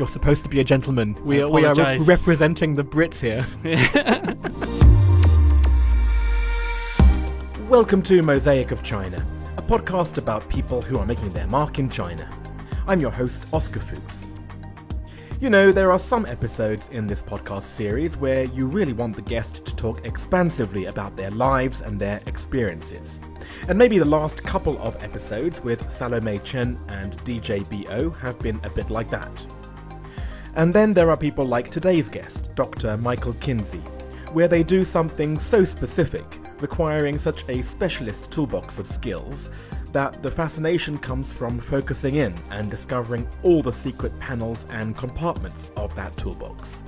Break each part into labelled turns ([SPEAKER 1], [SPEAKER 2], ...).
[SPEAKER 1] You're supposed to be a gentleman. We are, uh, we are re- representing the Brits here. Welcome to Mosaic of China, a podcast about people who are making their mark in China. I'm your host, Oscar Fuchs. You know, there are some episodes in this podcast series where you really want the guest to talk expansively about their lives and their experiences. And maybe the last couple of episodes with Salome Chen and DJ BO have been a bit like that. And then there are people like today's guest, Dr. Michael Kinsey, where they do something so specific, requiring such a specialist toolbox of skills, that the fascination comes from focusing in and discovering all the secret panels and compartments of that toolbox.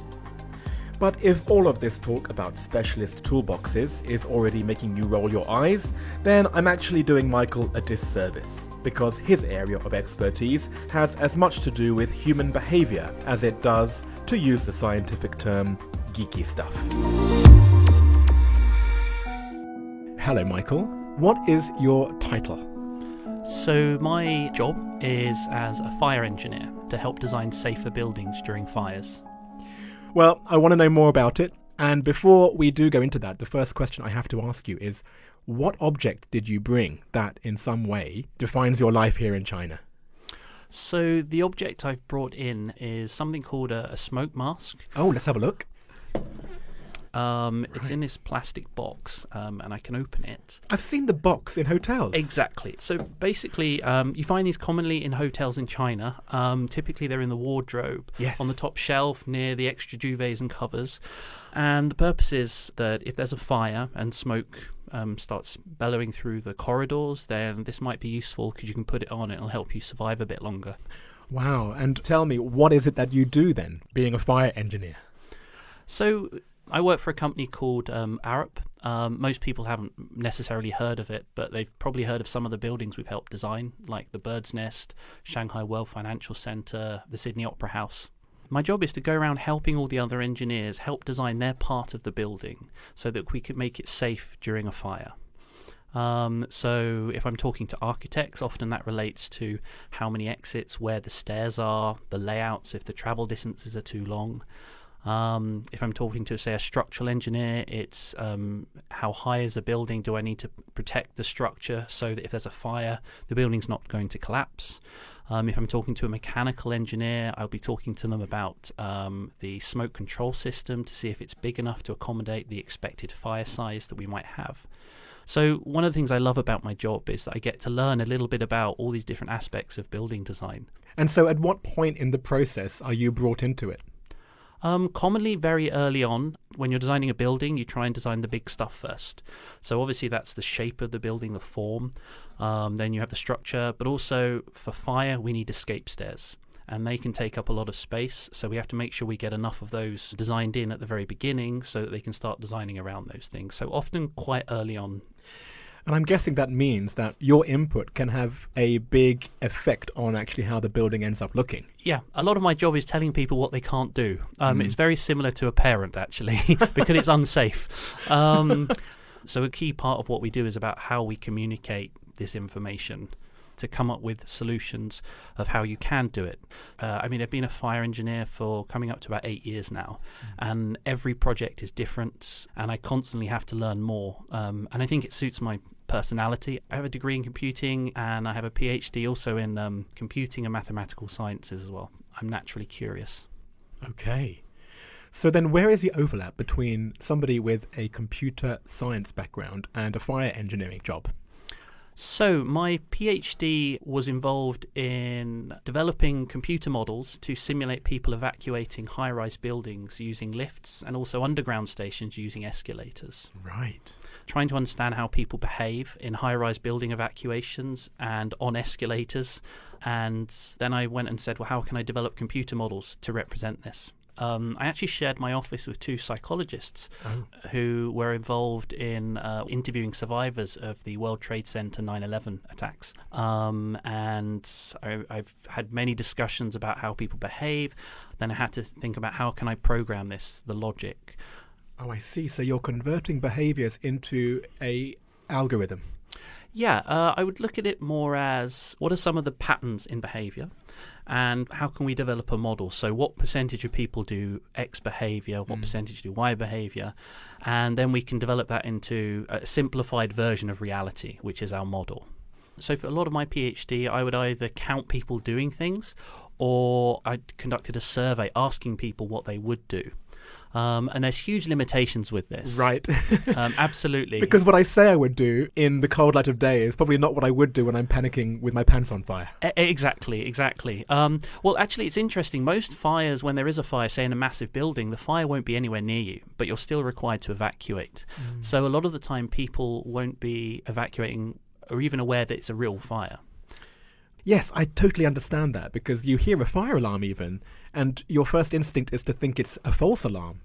[SPEAKER 1] But if all of this talk about specialist toolboxes is already making you roll your eyes, then I'm actually doing Michael a disservice, because his area of expertise has as much to do with human behavior as it does, to use the scientific term, geeky stuff. Hello, Michael. What is your title?
[SPEAKER 2] So, my job is as a fire engineer to help design safer buildings during fires.
[SPEAKER 1] Well, I want to know more about it. And before we do go into that, the first question I have to ask you is what object did you bring that in some way defines your life here in China?
[SPEAKER 2] So, the object I've brought in is something called a, a smoke mask.
[SPEAKER 1] Oh, let's have a look.
[SPEAKER 2] Um, It's in this plastic box, um, and I can open it.
[SPEAKER 1] I've seen the box in hotels.
[SPEAKER 2] Exactly. So basically, um, you find these commonly in hotels in China. Um, typically, they're in the wardrobe
[SPEAKER 1] Yes.
[SPEAKER 2] on the top shelf near the extra duvets and covers. And the purpose is that if there's a fire and smoke um, starts bellowing through the corridors, then this might be useful because you can put it on. It'll help you survive a bit longer.
[SPEAKER 1] Wow. And tell me, what is it that you do then, being a fire engineer?
[SPEAKER 2] So I work for a company called um, Arup. Um, most people haven't necessarily heard of it, but they've probably heard of some of the buildings we've helped design, like the Bird's Nest, Shanghai World Financial Centre, the Sydney Opera House. My job is to go around helping all the other engineers help design their part of the building so that we can make it safe during a fire. Um, so if I'm talking to architects, often that relates to how many exits, where the stairs are, the layouts, if the travel distances are too long. Um, if I'm talking to, say, a structural engineer, it's um, how high is a building? Do I need to protect the structure so that if there's a fire, the building's not going to collapse? Um, if I'm talking to a mechanical engineer, I'll be talking to them about um, the smoke control system to see if it's big enough to accommodate the expected fire size that we might have. So, one of the things I love about my job is that I get to learn a little bit about all these different aspects of building design.
[SPEAKER 1] And so, at what point in the process are you brought into it?
[SPEAKER 2] Um, commonly, very early on, when you're designing a building, you try and design the big stuff first. So, obviously, that's the shape of the building, the form. Um, then you have the structure, but also for fire, we need escape stairs. And they can take up a lot of space. So, we have to make sure we get enough of those designed in at the very beginning so that they can start designing around those things. So, often quite early on.
[SPEAKER 1] And I'm guessing that means that your input can have a big effect on actually how the building ends up looking.
[SPEAKER 2] Yeah, a lot of my job is telling people what they can't do. Um,
[SPEAKER 1] Mm.
[SPEAKER 2] It's very similar to a parent, actually, because it's unsafe. Um, so, a key part of what we do is about how we communicate this information to come up with solutions of how you can do it. Uh, I mean, I've been a fire engineer for coming up to about eight years now, and every project is different, and I constantly have to learn more. Um, and I think it suits my personality. I have a degree in computing, and I have a PhD also in um, computing and mathematical sciences as well. I'm naturally curious.
[SPEAKER 1] Okay. So then, where is the overlap between somebody with a computer science background and a fire engineering job?
[SPEAKER 2] So, my PhD was involved in developing computer models to simulate people evacuating high rise buildings using lifts and also underground stations using escalators.
[SPEAKER 1] Right.
[SPEAKER 2] Trying to understand how people behave in high rise building evacuations and on escalators. And then I went and said, well, how can I develop computer models to represent this? Um, I actually shared my office with two psychologists
[SPEAKER 1] Oh.
[SPEAKER 2] who were involved in uh, interviewing survivors of the World Trade Center 9 11 attacks. Um, and I, I've had many discussions about how people behave. Then I had to think about how can I program this, the logic.
[SPEAKER 1] Oh, I see. So you're converting behaviors into a algorithm.
[SPEAKER 2] Yeah, uh, I would look at it more as what are some of the patterns in behavior and how can we develop a model? So, what percentage of people do X behavior, what
[SPEAKER 1] Mm.
[SPEAKER 2] percentage do Y behavior, and then we can develop that into a simplified version of reality, which is our model. So, for a lot of my PhD, I would either count people doing things or I conducted a survey asking people what they would do. Um, and there's huge limitations with this.
[SPEAKER 1] Right.
[SPEAKER 2] Um, absolutely.
[SPEAKER 1] because what I say I would do in the cold light of day is probably not what I would do when I'm panicking with my pants on fire.
[SPEAKER 2] E- Exactly, exactly. Um, well, actually, it's interesting. Most fires, when there is a fire, say in a massive building, the fire won't be anywhere near you, but you're still required to evacuate. So a lot of the time, people won't be evacuating or even aware that it's a real fire.
[SPEAKER 1] Yes, I totally understand that because you hear a fire alarm even, and your first instinct is to think it's a false alarm.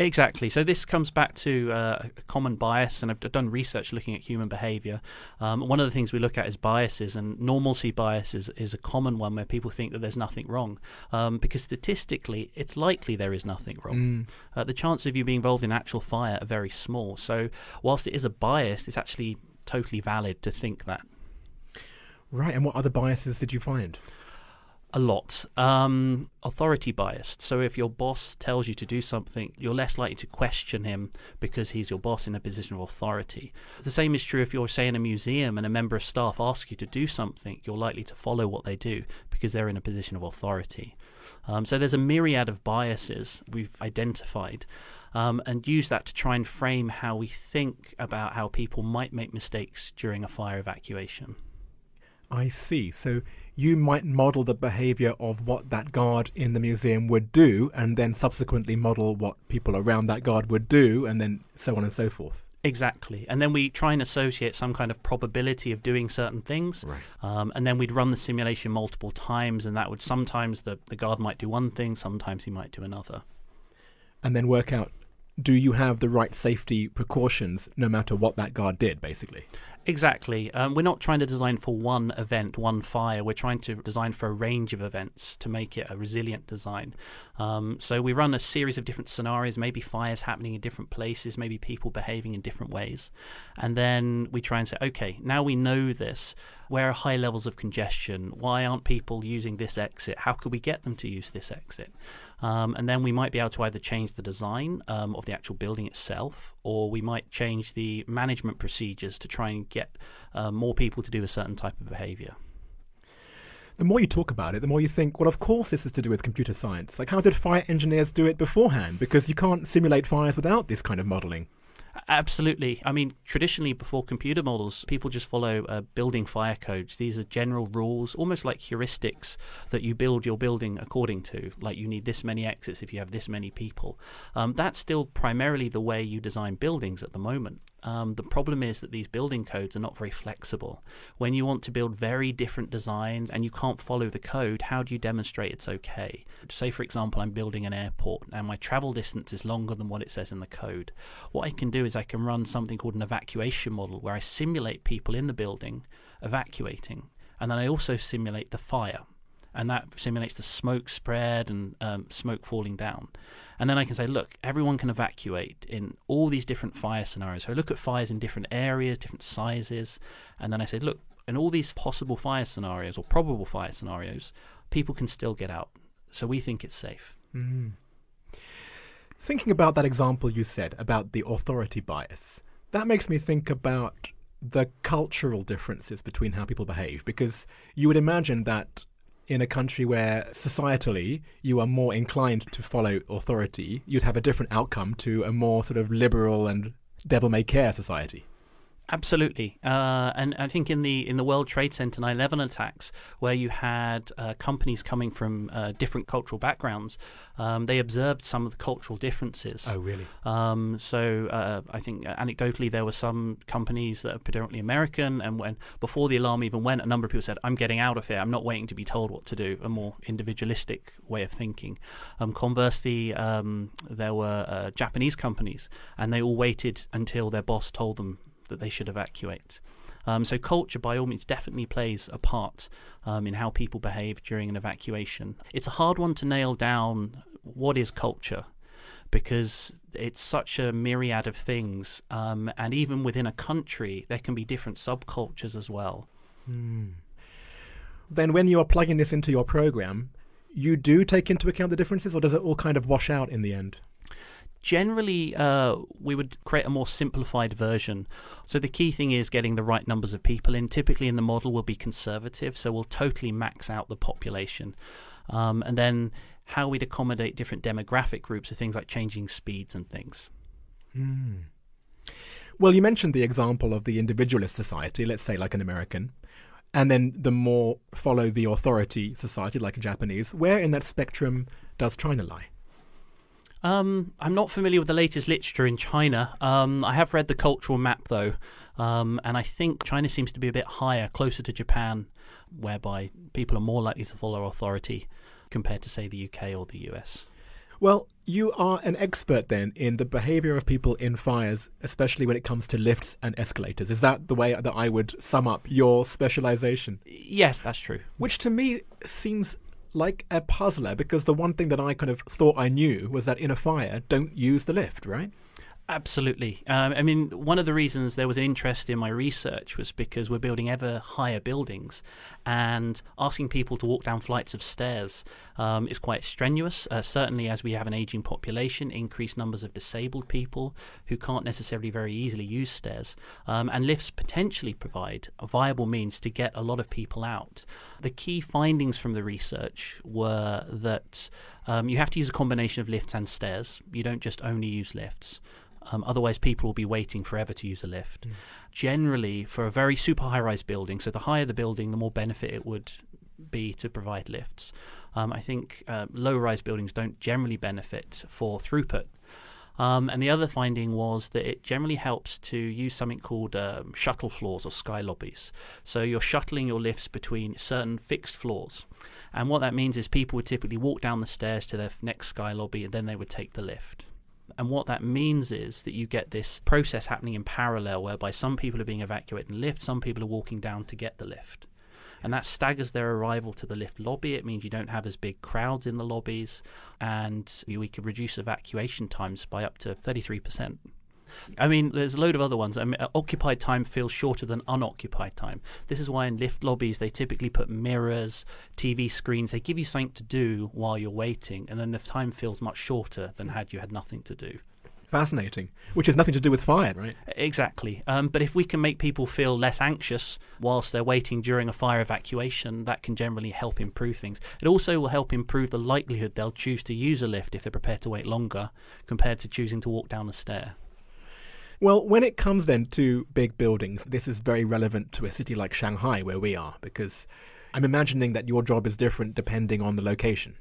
[SPEAKER 2] Exactly. So this comes back to uh, a common bias, and I've done research looking at human behaviour. Um, one of the things we look at is biases, and normalcy bias is, is a common one where people think that there's nothing wrong, um, because statistically, it's likely there is nothing wrong.
[SPEAKER 1] Mm.
[SPEAKER 2] Uh, the chance of you being involved in actual fire are very small. So whilst it is a bias, it's actually totally valid to think that.
[SPEAKER 1] Right, and what other biases did you find?
[SPEAKER 2] A lot. Um, authority biased. So if your boss tells you to do something, you're less likely to question him because he's your boss in a position of authority. The same is true if you're, say, in a museum and a member of staff asks you to do something, you're likely to follow what they do because they're in a position of authority. Um, so there's a myriad of biases we've identified. Um, and use that to try and frame how we think about how people might make mistakes during a fire evacuation.
[SPEAKER 1] I see. So you might model the behavior of what that guard in the museum would do, and then subsequently model what people around that guard would do, and then so on and so forth.
[SPEAKER 2] Exactly. And then we try and associate some kind of probability of doing certain things.
[SPEAKER 1] Right.
[SPEAKER 2] Um, and then we'd run the simulation multiple times, and that would sometimes the, the guard might do one thing, sometimes he might do another.
[SPEAKER 1] And then work out do you have the right safety precautions no matter what that guard did, basically?
[SPEAKER 2] Exactly. Um, we're not trying to design for one event, one fire. We're trying to design for a range of events to make it a resilient design. Um, so we run a series of different scenarios, maybe fires happening in different places, maybe people behaving in different ways. And then we try and say, okay, now we know this. Where are high levels of congestion? Why aren't people using this exit? How could we get them to use this exit? Um, and then we might be able to either change the design um, of the actual building itself, or we might change the management procedures to try and get uh, more people to do a certain type of behavior.
[SPEAKER 1] The more you talk about it, the more you think, well, of course this is to do with computer science. Like, how did fire engineers do it beforehand? Because you can't simulate fires without this kind of modeling.
[SPEAKER 2] Absolutely. I mean, traditionally, before computer models, people just follow uh, building fire codes. These are general rules, almost like heuristics that you build your building according to. Like you need this many exits if you have this many people. Um, that's still primarily the way you design buildings at the moment. Um, the problem is that these building codes are not very flexible. When you want to build very different designs and you can't follow the code, how do you demonstrate it's okay? Say, for example, I'm building an airport and my travel distance is longer than what it says in the code. What I can do is I can run something called an evacuation model where I simulate people in the building evacuating, and then I also simulate the fire. And that simulates the smoke spread and um, smoke falling down. And then I can say, look, everyone can evacuate in all these different fire scenarios. So I look at fires in different areas, different sizes, and then I say, look, in all these possible fire scenarios or probable fire scenarios, people can still get out. So we think it's safe.
[SPEAKER 1] Mm. Thinking about that example you said about the authority bias, that makes me think about the cultural differences between how people behave. Because you would imagine that in a country where societally you are more inclined to follow authority, you'd have a different outcome to a more sort of liberal and devil may care society.
[SPEAKER 2] Absolutely, uh, and I think in the in the World Trade Center 9/11 attacks, where you had uh, companies coming from uh, different cultural backgrounds, um, they observed some of the cultural differences.
[SPEAKER 1] Oh, really?
[SPEAKER 2] Um, so uh, I think anecdotally there were some companies that are predominantly American, and when before the alarm even went, a number of people said, "I'm getting out of here. I'm not waiting to be told what to do." A more individualistic way of thinking. Um, conversely, um, there were uh, Japanese companies, and they all waited until their boss told them that they should evacuate. Um, so culture, by all means, definitely plays a part um, in how people behave during an evacuation. It's a hard one to nail down. What is culture? because it's such a myriad of things. Um, and even within a country, there can be different subcultures as well.
[SPEAKER 1] Mm. Then, when you are plugging this into your program, you do take into account the differences, or does it all kind of wash out in the end?
[SPEAKER 2] Generally, uh, we would create a more simplified version. So the key thing is getting the right numbers of people in. Typically, in the model, we'll be conservative, so we'll totally max out the population. Um, and then how we'd accommodate different demographic groups are things like changing speeds and things.
[SPEAKER 1] Mm. Well, you mentioned the example of the individualist society, let's say like an American, and then the more follow the authority society, like a Japanese. Where in that spectrum does China lie?
[SPEAKER 2] Um, I'm not familiar with the latest literature in China. Um, I have read the cultural map though, um, and I think China seems to be a bit higher, closer to Japan, whereby people are more likely to follow authority compared to, say, the UK or the US.
[SPEAKER 1] Well, you are an expert then in the behavior of people in fires, especially when it comes to lifts and escalators. Is that the way that I would sum up your specialization?
[SPEAKER 2] Yes, that's true.
[SPEAKER 1] Which to me seems like a puzzler because the one thing that I kind of thought I knew was that in a fire, don't use the lift, right?
[SPEAKER 2] Absolutely. Um, I mean, one of the reasons there was an interest in my research was because we're building ever higher buildings, and asking people to walk down flights of stairs um, is quite strenuous. Uh, certainly, as we have an aging population, increased numbers of disabled people who can't necessarily very easily use stairs, um, and lifts potentially provide a viable means to get a lot of people out. The key findings from the research were that um, you have to use a combination of lifts and stairs. You don't just only use lifts. Um, otherwise, people will be waiting forever to use a lift. Mm. Generally, for a very super high rise building, so the higher the building, the more benefit it would be to provide lifts. Um, I think uh, low rise buildings don't generally benefit for throughput. Um, and the other finding was that it generally helps to use something called um, shuttle floors or sky lobbies. So you're shuttling your lifts between certain fixed floors. And what that means is people would typically walk down the stairs to their next sky lobby and then they would take the lift. And what that means is that you get this process happening in parallel whereby some people are being evacuated in lift, some people are walking down to get the lift. And that staggers their arrival to the lift lobby. It means you don't have as big crowds in the lobbies, and we could reduce evacuation times by up to 33%. I mean, there's a load of other ones. I mean, uh, occupied time feels shorter than unoccupied time. This is why in lift lobbies they typically put mirrors, TV screens. They give you something to do while you're waiting, and then the time feels much shorter than had you had nothing to do.
[SPEAKER 1] Fascinating. Which has nothing to do with fire, right?
[SPEAKER 2] Exactly. Um, but if we can make people feel less anxious whilst they're waiting during a fire evacuation, that can generally help improve things. It also will help improve the likelihood they'll choose to use a lift if they're prepared to wait longer compared to choosing to walk down a stair.
[SPEAKER 1] Well, when it comes then to big buildings, this is very relevant to a city like Shanghai, where we are, because I'm imagining that your job is different depending on the location.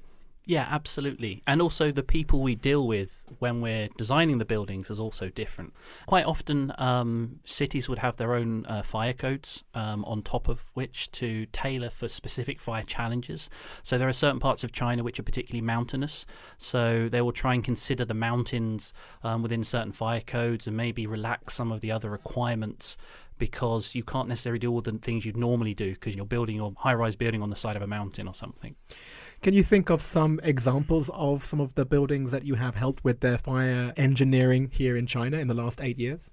[SPEAKER 2] Yeah, absolutely. And also the people we deal with when we're designing the buildings is also different. Quite often, um, cities would have their own uh, fire codes um, on top of which to tailor for specific fire challenges. So there are certain parts of China which are particularly mountainous. So they will try and consider the mountains um, within certain fire codes and maybe relax some of the other requirements because you can't necessarily do all the things you'd normally do because you're building your high rise building on the side of a mountain or something.
[SPEAKER 1] Can you think of some examples of some of the buildings that you have helped with their fire engineering here in China in the last eight years?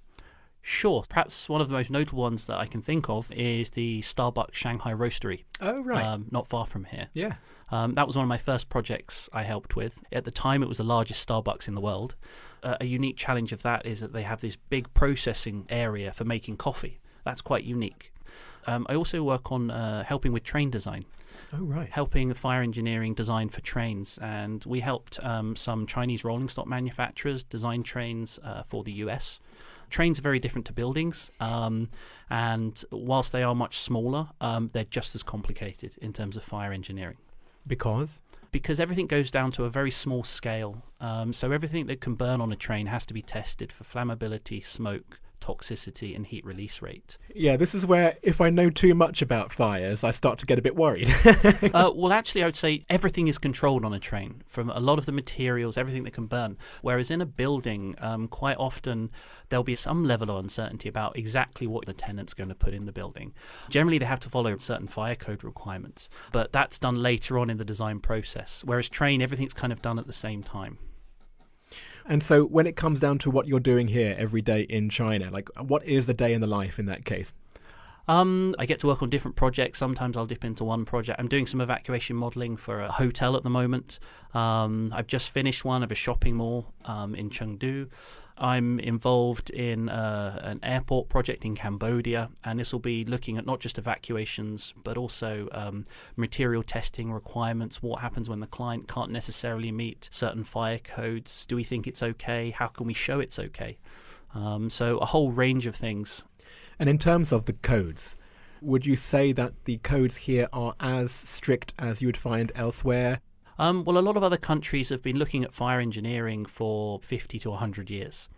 [SPEAKER 2] Sure. Perhaps one of the most notable ones that I can think of is the Starbucks Shanghai Roastery.
[SPEAKER 1] Oh, right.
[SPEAKER 2] Um, not far from here.
[SPEAKER 1] Yeah.
[SPEAKER 2] Um, that was one of my first projects I helped with. At the time, it was the largest Starbucks in the world. Uh, a unique challenge of that is that they have this big processing area for making coffee. That's quite unique. Um, I also work on uh, helping with train design.
[SPEAKER 1] Oh, right.
[SPEAKER 2] Helping fire engineering design for trains. And we helped um, some Chinese rolling stock manufacturers design trains uh, for the US. Trains are very different to buildings. Um, and whilst they are much smaller, um, they're just as complicated in terms of fire engineering.
[SPEAKER 1] Because?
[SPEAKER 2] Because everything goes down to a very small scale. Um, so everything that can burn on a train has to be tested for flammability, smoke, toxicity and heat release rate.
[SPEAKER 1] Yeah, this is where if I know too much about fires, I start to get a bit worried.
[SPEAKER 2] uh, well, actually, I would say everything is controlled on a train from a lot of the materials, everything that can burn. Whereas in a building, um, quite often there'll be some level of uncertainty about exactly what the tenant's going to put in the building. Generally, they have to follow certain fire code requirements, but that's done later on in the design process. Whereas train, everything's kind of done at the same time.
[SPEAKER 1] And so, when it comes down to what you're doing here every day in China, like what is the day in the life in that case?
[SPEAKER 2] Um, I get to work on different projects. Sometimes I'll dip into one project. I'm doing some evacuation modelling for a hotel at the moment. Um, I've just finished one of a shopping mall um, in Chengdu. I'm involved in uh, an airport project in Cambodia, and this will be looking at not just evacuations but also um, material testing requirements. What happens when the client can't necessarily meet certain fire codes? Do we think it's okay? How can we show it's okay? Um, so, a whole range of things.
[SPEAKER 1] And in terms of the codes, would you say that the codes here are as strict as you would find elsewhere?
[SPEAKER 2] Um, well, a lot of other countries have been looking at fire engineering for 50 to 100 years.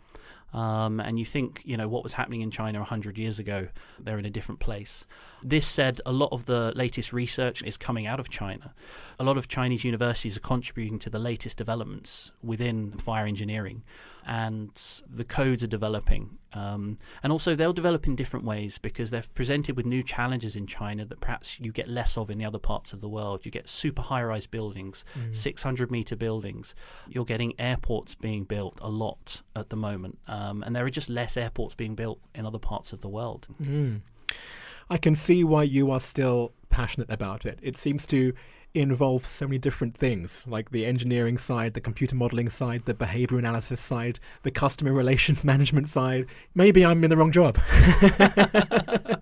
[SPEAKER 2] Um, and you think, you know, what was happening in China 100 years ago, they're in a different place. This said, a lot of the latest research is coming out of China. A lot of Chinese universities are contributing to the latest developments within fire engineering and the codes are developing. Um, and also, they'll develop in different ways because they're presented with new challenges in China that perhaps you get less of in the other parts of the world. You get super high rise buildings, mm. 600 meter buildings. You're getting airports being built a lot at the moment. Um, and there are just less airports being built in other parts of the world.
[SPEAKER 1] Mm. I can see why you are still passionate about it. It seems to involves so many different things, like the engineering side, the computer modeling side, the behavior analysis side, the customer relations management side. Maybe I'm in the wrong job.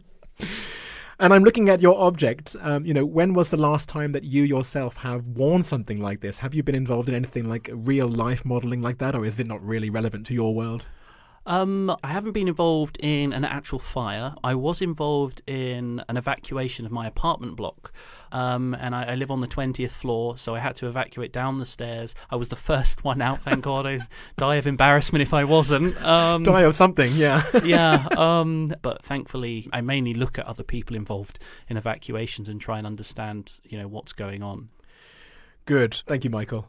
[SPEAKER 1] and I'm looking at your object. Um, you know, when was the last time that you yourself have worn something like this? Have you been involved in anything like real life modeling like that, or is it not really relevant to your world?
[SPEAKER 2] Um, I haven't been involved in an actual fire. I was involved in an evacuation of my apartment block. Um, and I, I, live on the 20th floor, so I had to evacuate down the stairs. I was the first one out, thank God. I die of embarrassment if I wasn't. Um,
[SPEAKER 1] die of something, yeah.
[SPEAKER 2] yeah. Um, but thankfully, I mainly look at other people involved in evacuations and try and understand, you know, what's going on.
[SPEAKER 1] Good. Thank you, Michael.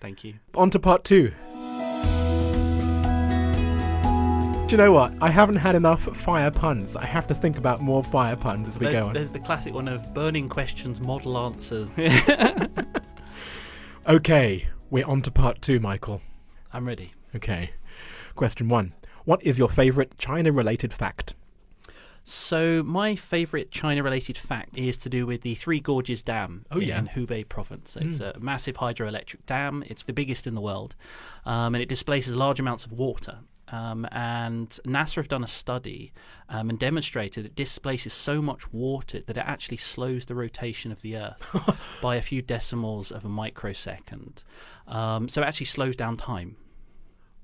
[SPEAKER 2] Thank you.
[SPEAKER 1] On to part two. Do you know what? I haven't had enough fire puns. I have to think about more fire puns as we
[SPEAKER 2] there,
[SPEAKER 1] go on.
[SPEAKER 2] There's the classic one of burning questions, model answers.
[SPEAKER 1] okay, we're on to part two, Michael.
[SPEAKER 2] I'm ready.
[SPEAKER 1] Okay. Question one What is your favourite China related fact?
[SPEAKER 2] So, my favourite China related fact is to do with the Three Gorges Dam oh, in yeah. Hubei province. It's mm. a massive hydroelectric dam, it's the biggest in the world, um, and it displaces large amounts of water. Um, and NASA have done a study um, and demonstrated it displaces so much water that it actually slows the rotation of the Earth by a few decimals of a microsecond. Um, so it actually slows down time.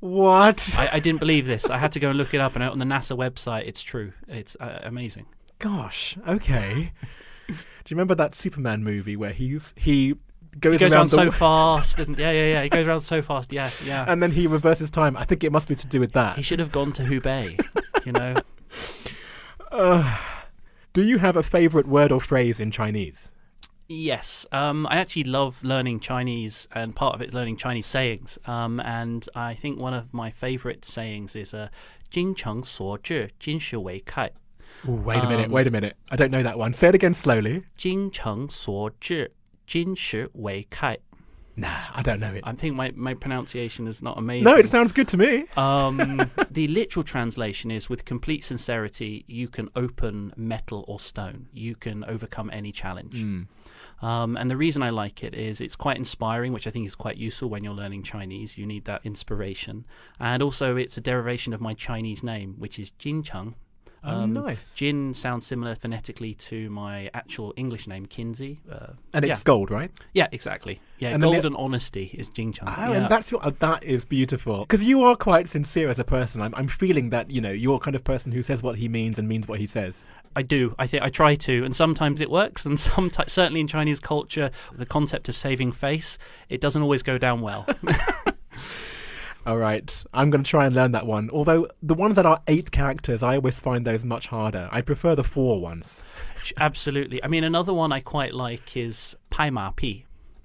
[SPEAKER 1] What?
[SPEAKER 2] I, I, didn't believe this. I had to go and look it up, and on the NASA website, it's true. It's uh, amazing.
[SPEAKER 1] Gosh. Okay. Do you remember that Superman movie where he's he goes,
[SPEAKER 2] goes
[SPEAKER 1] around,
[SPEAKER 2] so fast. And, yeah, yeah, yeah. He goes around so fast. Yes, yeah.
[SPEAKER 1] And then he reverses time. I think it must be to do with that.
[SPEAKER 2] He should have gone to Hubei. you know.
[SPEAKER 1] Uh, do you have a favorite word or phrase in Chinese?
[SPEAKER 2] Yes, um, I actually love learning Chinese, and part of it is learning Chinese sayings. Um, and I think one of my favorite sayings is uh, "Jing Cheng Suo Zhi Jin Shi Wei Kai."
[SPEAKER 1] Wait a minute, um, wait a minute. I don't know that one. Say it again slowly.
[SPEAKER 2] Jing Cheng Suo Zhi Jin Shi Wei Kai.
[SPEAKER 1] Nah, I don't know it.
[SPEAKER 2] I think my, my pronunciation is not amazing.
[SPEAKER 1] No, it sounds good to me.
[SPEAKER 2] um, the literal translation is with complete sincerity, you can open metal or stone. You can overcome any challenge. Mm. Um, and the reason I like it is it's quite inspiring, which I think is quite useful when you're learning Chinese. You need that inspiration. And also, it's a derivation of my Chinese name, which is Jin Cheng,
[SPEAKER 1] um, oh, nice.
[SPEAKER 2] Jin sounds similar phonetically to my actual English name, Kinsey. Uh,
[SPEAKER 1] and it's yeah. gold, right?
[SPEAKER 2] Yeah, exactly. Yeah, and gold and honesty is Jin Cheng.
[SPEAKER 1] Oh,
[SPEAKER 2] yeah.
[SPEAKER 1] and that's your, uh, that is beautiful because you are quite sincere as a person. I'm, I'm feeling that you know you're kind of person who says what he means and means what he says.
[SPEAKER 2] I do. I think I try to, and sometimes it works, and sometimes certainly in Chinese culture, the concept of saving face it doesn't always go down well.
[SPEAKER 1] All right, I'm going to try and learn that one. Although the ones that are eight characters, I always find those much harder. I prefer the four ones.
[SPEAKER 2] Absolutely. I mean, another one I quite like is Pai Ma Pi.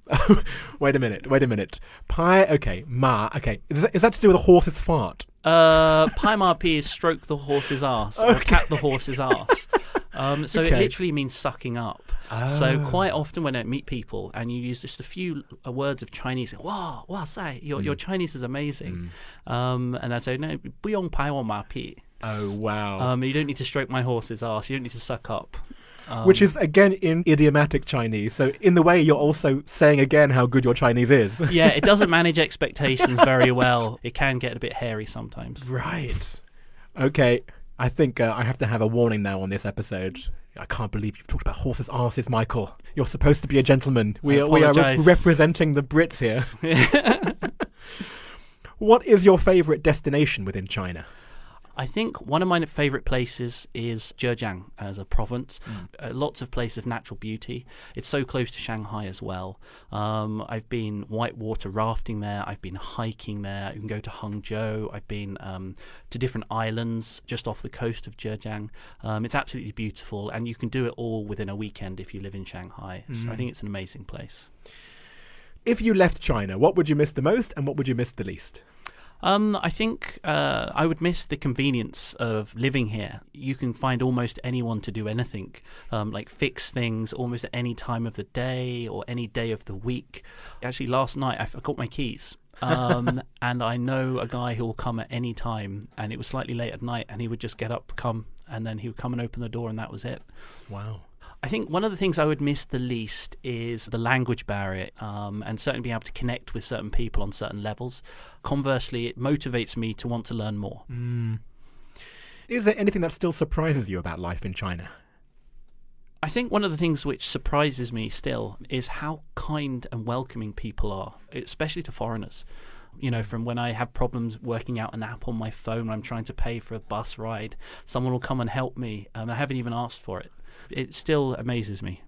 [SPEAKER 1] wait a minute. Wait a minute. Pai. Okay. Ma. Okay. Is that, is that to do with a horse's fart?
[SPEAKER 2] Uh, Pai Ma Pi is stroke the horse's ass or cat the horse's ass. Um, so
[SPEAKER 1] okay.
[SPEAKER 2] it literally means sucking up. Oh. So quite often when I meet people and you use just a few uh, words of Chinese, wow, wow, say your, mm. your Chinese is amazing. Mm. Um, and I say, no, buong pai ma pi.
[SPEAKER 1] Oh wow!
[SPEAKER 2] Um, you don't need to stroke my horse's ass. You don't need to suck up. Um,
[SPEAKER 1] Which is again in idiomatic Chinese. So in the way you're also saying again how good your Chinese is.
[SPEAKER 2] yeah, it doesn't manage expectations very well. It can get a bit hairy sometimes.
[SPEAKER 1] Right. Okay. I think uh, I have to have a warning now on this episode. I can't believe you've talked about horses' asses, Michael. You're supposed to be a gentleman. We are, we are re- representing the Brits here. what is your favourite destination within China?
[SPEAKER 2] I think one of my favourite places is Zhejiang as a province. Uh, lots of places of natural beauty. It's so close to Shanghai as well. Um, I've been whitewater rafting there. I've been hiking there. You can go to Hangzhou. I've been um, to different islands just off the coast of Zhejiang. Um, it's absolutely beautiful, and you can do it all within a weekend if you live in Shanghai. So I think it's an amazing place.
[SPEAKER 1] If you left China, what would you miss the most and what would you miss the least?
[SPEAKER 2] Um, I think uh, I would miss the convenience of living here. You can find almost anyone to do anything, um, like fix things almost at any time of the day or any day of the week. Actually, last night I forgot my keys. um, and I know a guy who will come at any time, and it was slightly late at night, and he would just get up, come, and then he would come and open the door, and that was it.
[SPEAKER 1] Wow.
[SPEAKER 2] I think one of the things I would miss the least is the language barrier um, and certainly being able to connect with certain people on certain levels. Conversely, it motivates me to want to learn more.
[SPEAKER 1] Is there anything that still surprises you about life in China?
[SPEAKER 2] I think one of the things which surprises me still is how kind and welcoming people are, especially to foreigners. You know, from when I have problems working out an app on my phone when I'm trying to pay for a bus ride, someone will come and help me. Um, I haven't even asked for it. It still amazes me.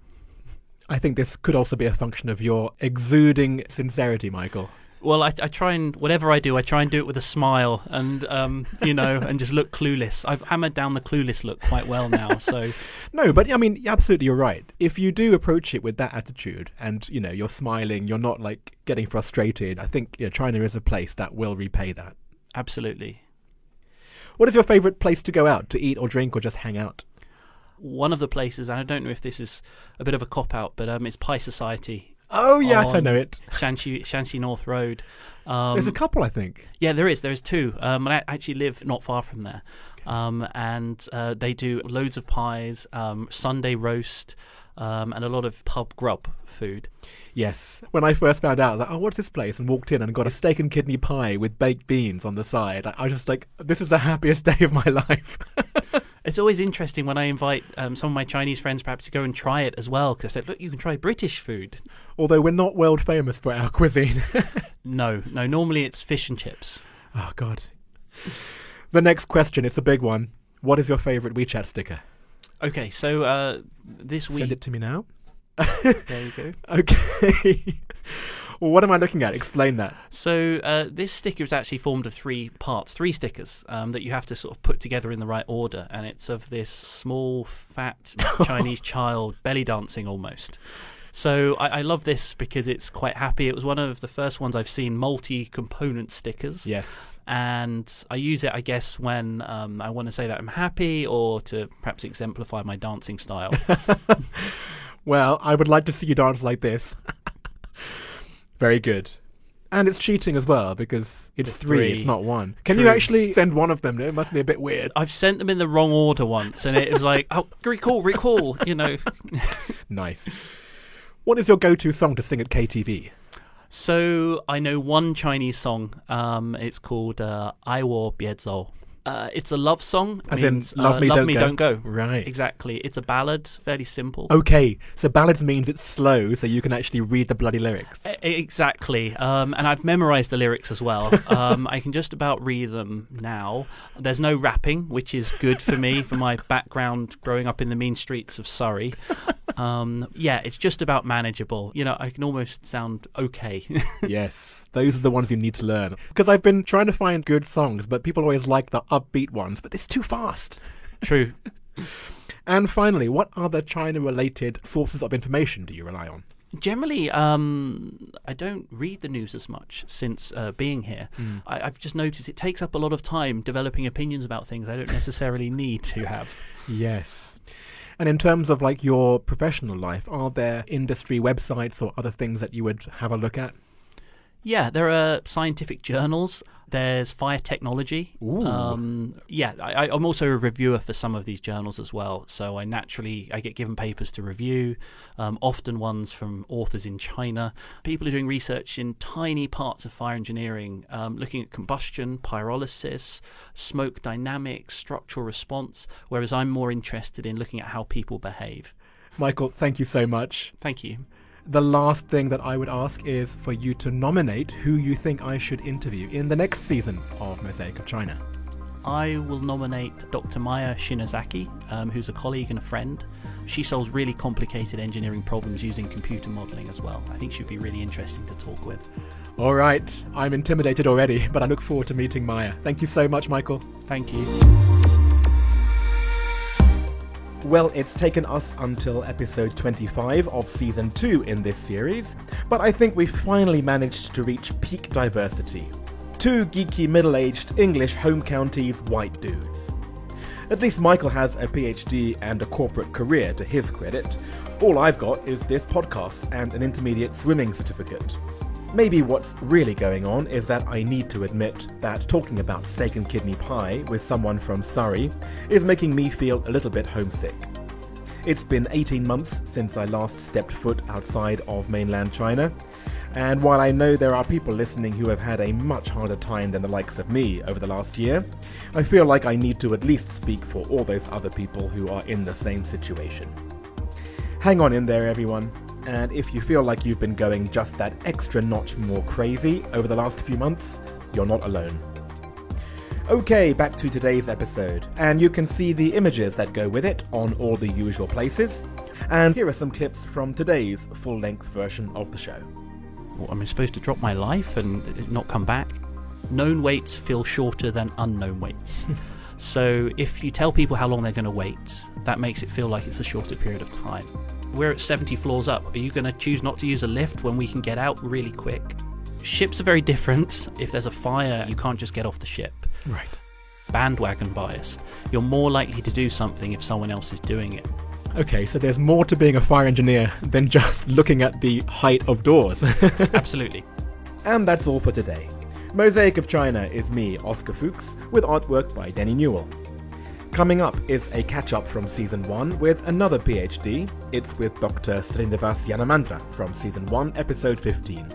[SPEAKER 1] I think this could also be a function of your exuding sincerity, Michael.
[SPEAKER 2] Well, I, I try and whatever I do, I try and do it with a smile, and um, you know, and just look clueless. I've hammered down the clueless look quite well now. So
[SPEAKER 1] No, but I mean, absolutely, you're right. If you do approach it with that attitude, and you know, you're smiling, you're not like getting frustrated. I think you know, China is a place that will repay that.
[SPEAKER 2] absolutely,
[SPEAKER 1] What is your favorite place to go out to eat or drink or just hang out?
[SPEAKER 2] One of the places, and I don't know if this is a bit of a cop out, but um, it's Pie Society,
[SPEAKER 1] Oh yes, I know it.
[SPEAKER 2] Shanxi Shanxi North Road. Um,
[SPEAKER 1] There's a couple, I think.
[SPEAKER 2] Yeah, there is. There's two. Um, and I actually live not far from there. Um, and uh, they do loads of pies, um, Sunday roast, um, and a lot of pub grub food.
[SPEAKER 1] Yes. When I first found out, I was like, oh, what's this place? And walked in and got a steak and kidney pie with baked beans on the side. I I was just like, this is the happiest day of my life.
[SPEAKER 2] It's always interesting when I invite um, some of my Chinese friends perhaps to go and try it as well. Because I said, look, you can try British food.
[SPEAKER 1] Although we're not world famous for our cuisine.
[SPEAKER 2] No, no, normally it's fish and chips.
[SPEAKER 1] oh, God. The next question, it's a big one. What is your favourite WeChat sticker?
[SPEAKER 2] Okay, so uh, this
[SPEAKER 1] Send
[SPEAKER 2] week.
[SPEAKER 1] it to me now.
[SPEAKER 2] There you go.
[SPEAKER 1] Okay. Well, what am I looking at? Explain that.
[SPEAKER 2] So uh, this sticker is actually formed of three parts, three stickers um, that you have to sort of put together in the right order, and it's of this small, fat Chinese child belly dancing almost. So I, I love this because it's quite happy. It was one of the first ones I've seen multi-component stickers,
[SPEAKER 1] Yes.
[SPEAKER 2] and I use it, I guess, when um, I want to say that I'm happy or to perhaps exemplify my dancing style.
[SPEAKER 1] Well, I would like to see you dance like this. Very good. And it's cheating as well because it's
[SPEAKER 2] It's
[SPEAKER 1] three,
[SPEAKER 2] three.
[SPEAKER 1] it's not one. Can you actually send one of them? It must be a bit weird.
[SPEAKER 2] I've sent them in the wrong order once, and it was like, oh, recall, recall, you know.
[SPEAKER 1] Nice. What is your go-to song to sing at KTV?
[SPEAKER 2] So I know one Chinese song. Um, it's called uh, "I War Biezhou." Uh, it's a love song.
[SPEAKER 1] As in, Love
[SPEAKER 2] uh,
[SPEAKER 1] Me,
[SPEAKER 2] love
[SPEAKER 1] Don't
[SPEAKER 2] me,
[SPEAKER 1] Go.
[SPEAKER 2] don't go.
[SPEAKER 1] Right.
[SPEAKER 2] Exactly. It's a ballad, fairly simple.
[SPEAKER 1] Okay, so ballads means it's slow, so you can actually read the bloody lyrics.
[SPEAKER 2] E- Exactly, um, and I've memorized the lyrics as well. Um, I can just about read them now. There's no rapping, which is good for me for my background growing up in the mean streets of Surrey. Um, yeah, it's just about manageable. You know, I can almost sound okay.
[SPEAKER 1] yes, those are the ones you need to learn. Because I've been trying to find good songs, but people always like the upbeat ones, but it's too fast.
[SPEAKER 2] True.
[SPEAKER 1] And finally, what other China-related sources of information do you rely on?
[SPEAKER 2] Generally, um, I don't read the news as much since uh, being here. I, I've just noticed it takes up a lot of time developing opinions about things I don't necessarily need to have.
[SPEAKER 1] Yes. And in terms of like your professional life, are there industry websites or other things that you would have a look at?
[SPEAKER 2] Yeah, there are scientific journals. There's Fire Technology. Um, yeah, I, I'm also a reviewer for some of these journals as well. So I naturally I get given papers to review, um, often ones from authors in China. People are doing research in tiny parts of fire engineering, um, looking at combustion, pyrolysis, smoke dynamics, structural response. Whereas I'm more interested in looking at how people behave.
[SPEAKER 1] Michael, thank you so much.
[SPEAKER 2] Thank you.
[SPEAKER 1] The last thing that I would ask is for you to nominate who you think I should interview in the next season of Mosaic of China.
[SPEAKER 2] I will nominate Dr. Maya Shinazaki, um, who's a colleague and a friend. She solves really complicated engineering problems using computer modeling as well. I think she'd be really interesting to talk with.
[SPEAKER 1] All right, I'm intimidated already, but I look forward to meeting Maya. Thank you so much, Michael.
[SPEAKER 2] Thank you.
[SPEAKER 1] Well, it's taken us until episode 25 of season 2 in this series, but I think we've finally managed to reach peak diversity. Two geeky middle aged English home counties white dudes. At least Michael has a PhD and a corporate career to his credit. All I've got is this podcast and an intermediate swimming certificate. Maybe what's really going on is that I need to admit that talking about steak and kidney pie with someone from Surrey is making me feel a little bit homesick. It's been 18 months since I last stepped foot outside of mainland China, and while I know there are people listening who have had a much harder time than the likes of me over the last year, I feel like I need to at least speak for all those other people who are in the same situation. Hang on in there, everyone. And if you feel like you've been going just that extra notch more crazy over the last few months, you're not alone. Okay, back to today's episode, and you can see the images that go with it on all the usual places. And here are some clips from today's full length version of the show.
[SPEAKER 2] What, am I supposed to drop my life and not come back? Known waits feel shorter than unknown waits. so if you tell people how long they're going to wait, that makes it feel like it's a shorter period of time. We're at 70 floors up. Are you going to choose not to use a lift when we can get out really quick? Ships are very different. If there's a fire, you can't just get off the ship.
[SPEAKER 1] Right.
[SPEAKER 2] Bandwagon biased. You're more likely to do something if someone else is doing it.
[SPEAKER 1] Okay, so there's more to being a fire engineer than just looking at the height of doors.
[SPEAKER 2] Absolutely.
[SPEAKER 1] And that's all for today. Mosaic of China is me, Oscar Fuchs, with artwork by Denny Newell. Coming up is a catch up from season 1 with another PhD. It's with Dr. Srinivas Yanamandra from season 1, episode 15.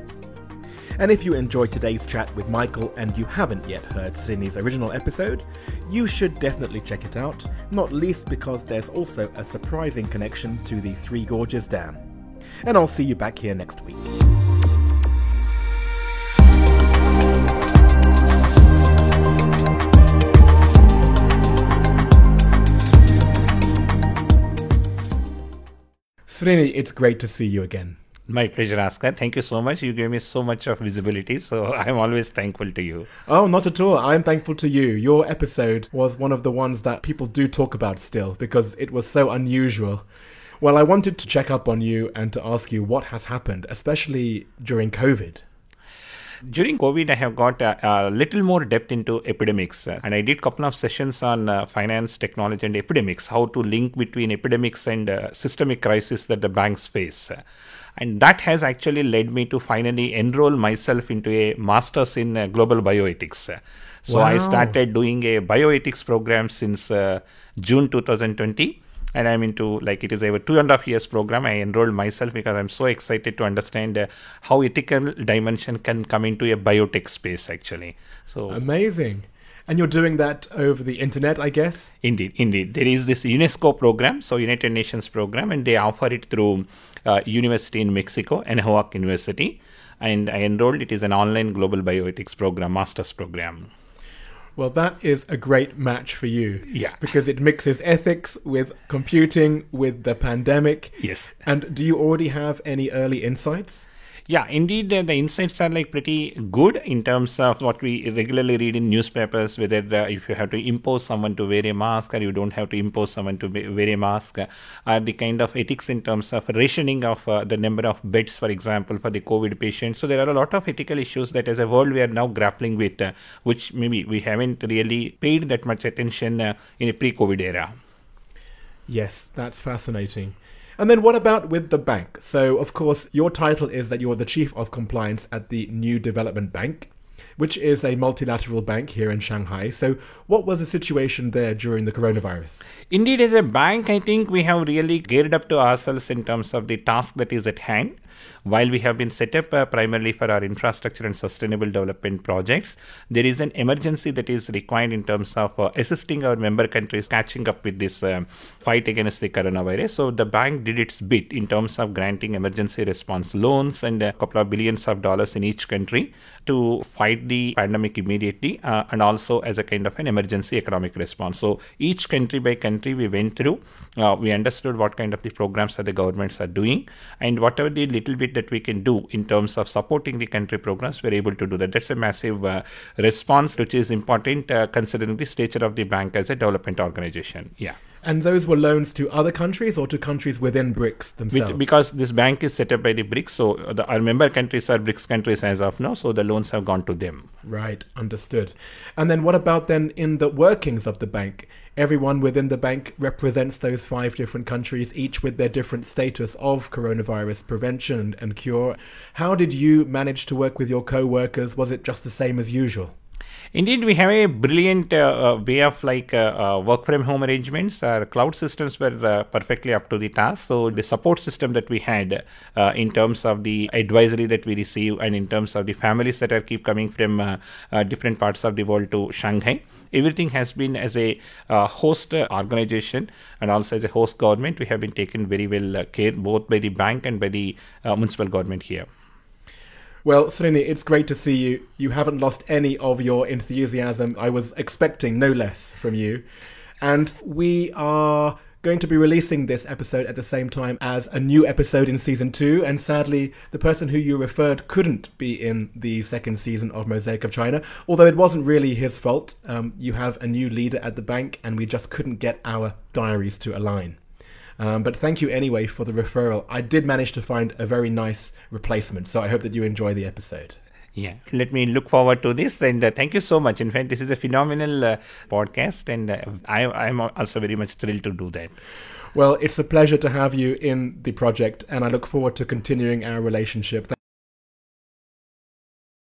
[SPEAKER 1] And if you enjoyed today's chat with Michael and you haven't yet heard Srini's original episode, you should definitely check it out, not least because there's also a surprising connection to the Three Gorges Dam. And I'll see you back here next week. Srini, it's great to see you again.
[SPEAKER 3] My pleasure, Oscar. Thank you so much. You gave me so much of visibility, so I'm always thankful to you.
[SPEAKER 1] Oh, not at all. I'm thankful to you. Your episode was one of the ones that people do talk about still because it was so unusual. Well, I wanted to check up on you and to ask you what has happened, especially during COVID.
[SPEAKER 3] During COVID, I have got a, a little more depth into epidemics, uh, and I did couple of sessions on uh, finance, technology, and epidemics. How to link between epidemics and uh, systemic crisis that the banks face, and that has actually led me to finally enroll myself into a master's in uh, global bioethics. So
[SPEAKER 1] Wow.
[SPEAKER 3] I started doing a bioethics program since uh, June 2020 and I'm into like it is a two and a half years program. I enrolled myself because I'm so excited to understand uh, how ethical dimension can come into a biotech space actually. So
[SPEAKER 1] Amazing. And you're doing that over the internet, I guess?
[SPEAKER 3] Indeed, indeed. There is this UNESCO program, so United Nations program, and they offer it through uh, university in Mexico, Anahuac University. And I enrolled. It is an online global bioethics program, master's program.
[SPEAKER 1] Well, that is a great match for you.
[SPEAKER 3] Yeah.
[SPEAKER 1] Because it mixes ethics with computing, with the pandemic.
[SPEAKER 3] Yes.
[SPEAKER 1] And do you already have any early insights?
[SPEAKER 3] Yeah, indeed, the insights are like pretty good in terms of what we regularly read in newspapers. Whether the, if you have to impose someone to wear a mask or you don't have to impose someone to wear a mask, are the kind of ethics in terms of rationing of uh, the number of beds, for example, for the COVID patients. So there are a lot of ethical issues that, as a world, we are now grappling with, uh, which maybe we haven't really paid that much attention uh, in a pre-COVID era.
[SPEAKER 1] Yes, that's fascinating. And then what about with the bank? So, of course, your title is that you're the Chief of Compliance at the New Development Bank, which is a multilateral bank here in Shanghai. So, what was the situation there during the coronavirus?
[SPEAKER 3] Indeed, as a bank, I think we have really geared up to ourselves in terms of the task that is at hand. While we have been set up uh, primarily for our infrastructure and sustainable development projects, there is an emergency that is required in terms of uh, assisting our member countries catching up with this um, fight against the coronavirus. So the bank did its bit in terms of granting emergency response loans and a couple of billions of dollars in each country to fight the pandemic immediately uh, and also as a kind of an emergency economic response. So each country by country we went through, uh, we understood what kind of the programs that the governments are doing and whatever the little bit that we can do in terms of supporting the country programs, we're able to do that. That's a massive uh, response, which is important uh, considering the stature of the bank as a development organization. Yeah.
[SPEAKER 1] And those were loans to other countries or to countries within BRICS themselves?
[SPEAKER 3] Which, because this bank is set up by the BRICS, so the, our member countries are BRICS countries as of now, so the loans have gone to them.
[SPEAKER 1] Right, understood. And then what about then in the workings of the bank? Everyone within the bank represents those five different countries, each with their different status of coronavirus prevention and, and cure. How did you manage to work with your co workers? Was it just the same as usual?
[SPEAKER 3] Indeed, we have a brilliant uh, uh, way of like uh, uh work from home arrangements. Our cloud systems were uh, perfectly up to the task. So the support system that we had uh, in terms of the advisory that we receive and in terms of the families that are keep coming from different parts of the world to Shanghai, everything has been as a host organization and also as a host government. We have been taken very well care both by the bank and by the municipal government here.
[SPEAKER 1] Well, Srini, it's great to see you. You haven't lost any of your enthusiasm. I was expecting no less from you. And we are going to be releasing this episode at the same time as a new episode in season two. And sadly, the person who you referred couldn't be in the second season of Mosaic of China, although it wasn't really his fault. Um, you have a new leader at the bank, and we just couldn't get our diaries to align. Um, but thank you anyway for the referral. I did manage to find a very nice replacement, so I hope that you enjoy the episode.
[SPEAKER 3] Yeah, let me look forward to this and uh, thank you so much. In fact, this is a phenomenal uh, podcast, and uh, I, I'm also very much thrilled to do that.
[SPEAKER 1] Well, it's a pleasure to have you in the project, and I look forward to continuing our relationship.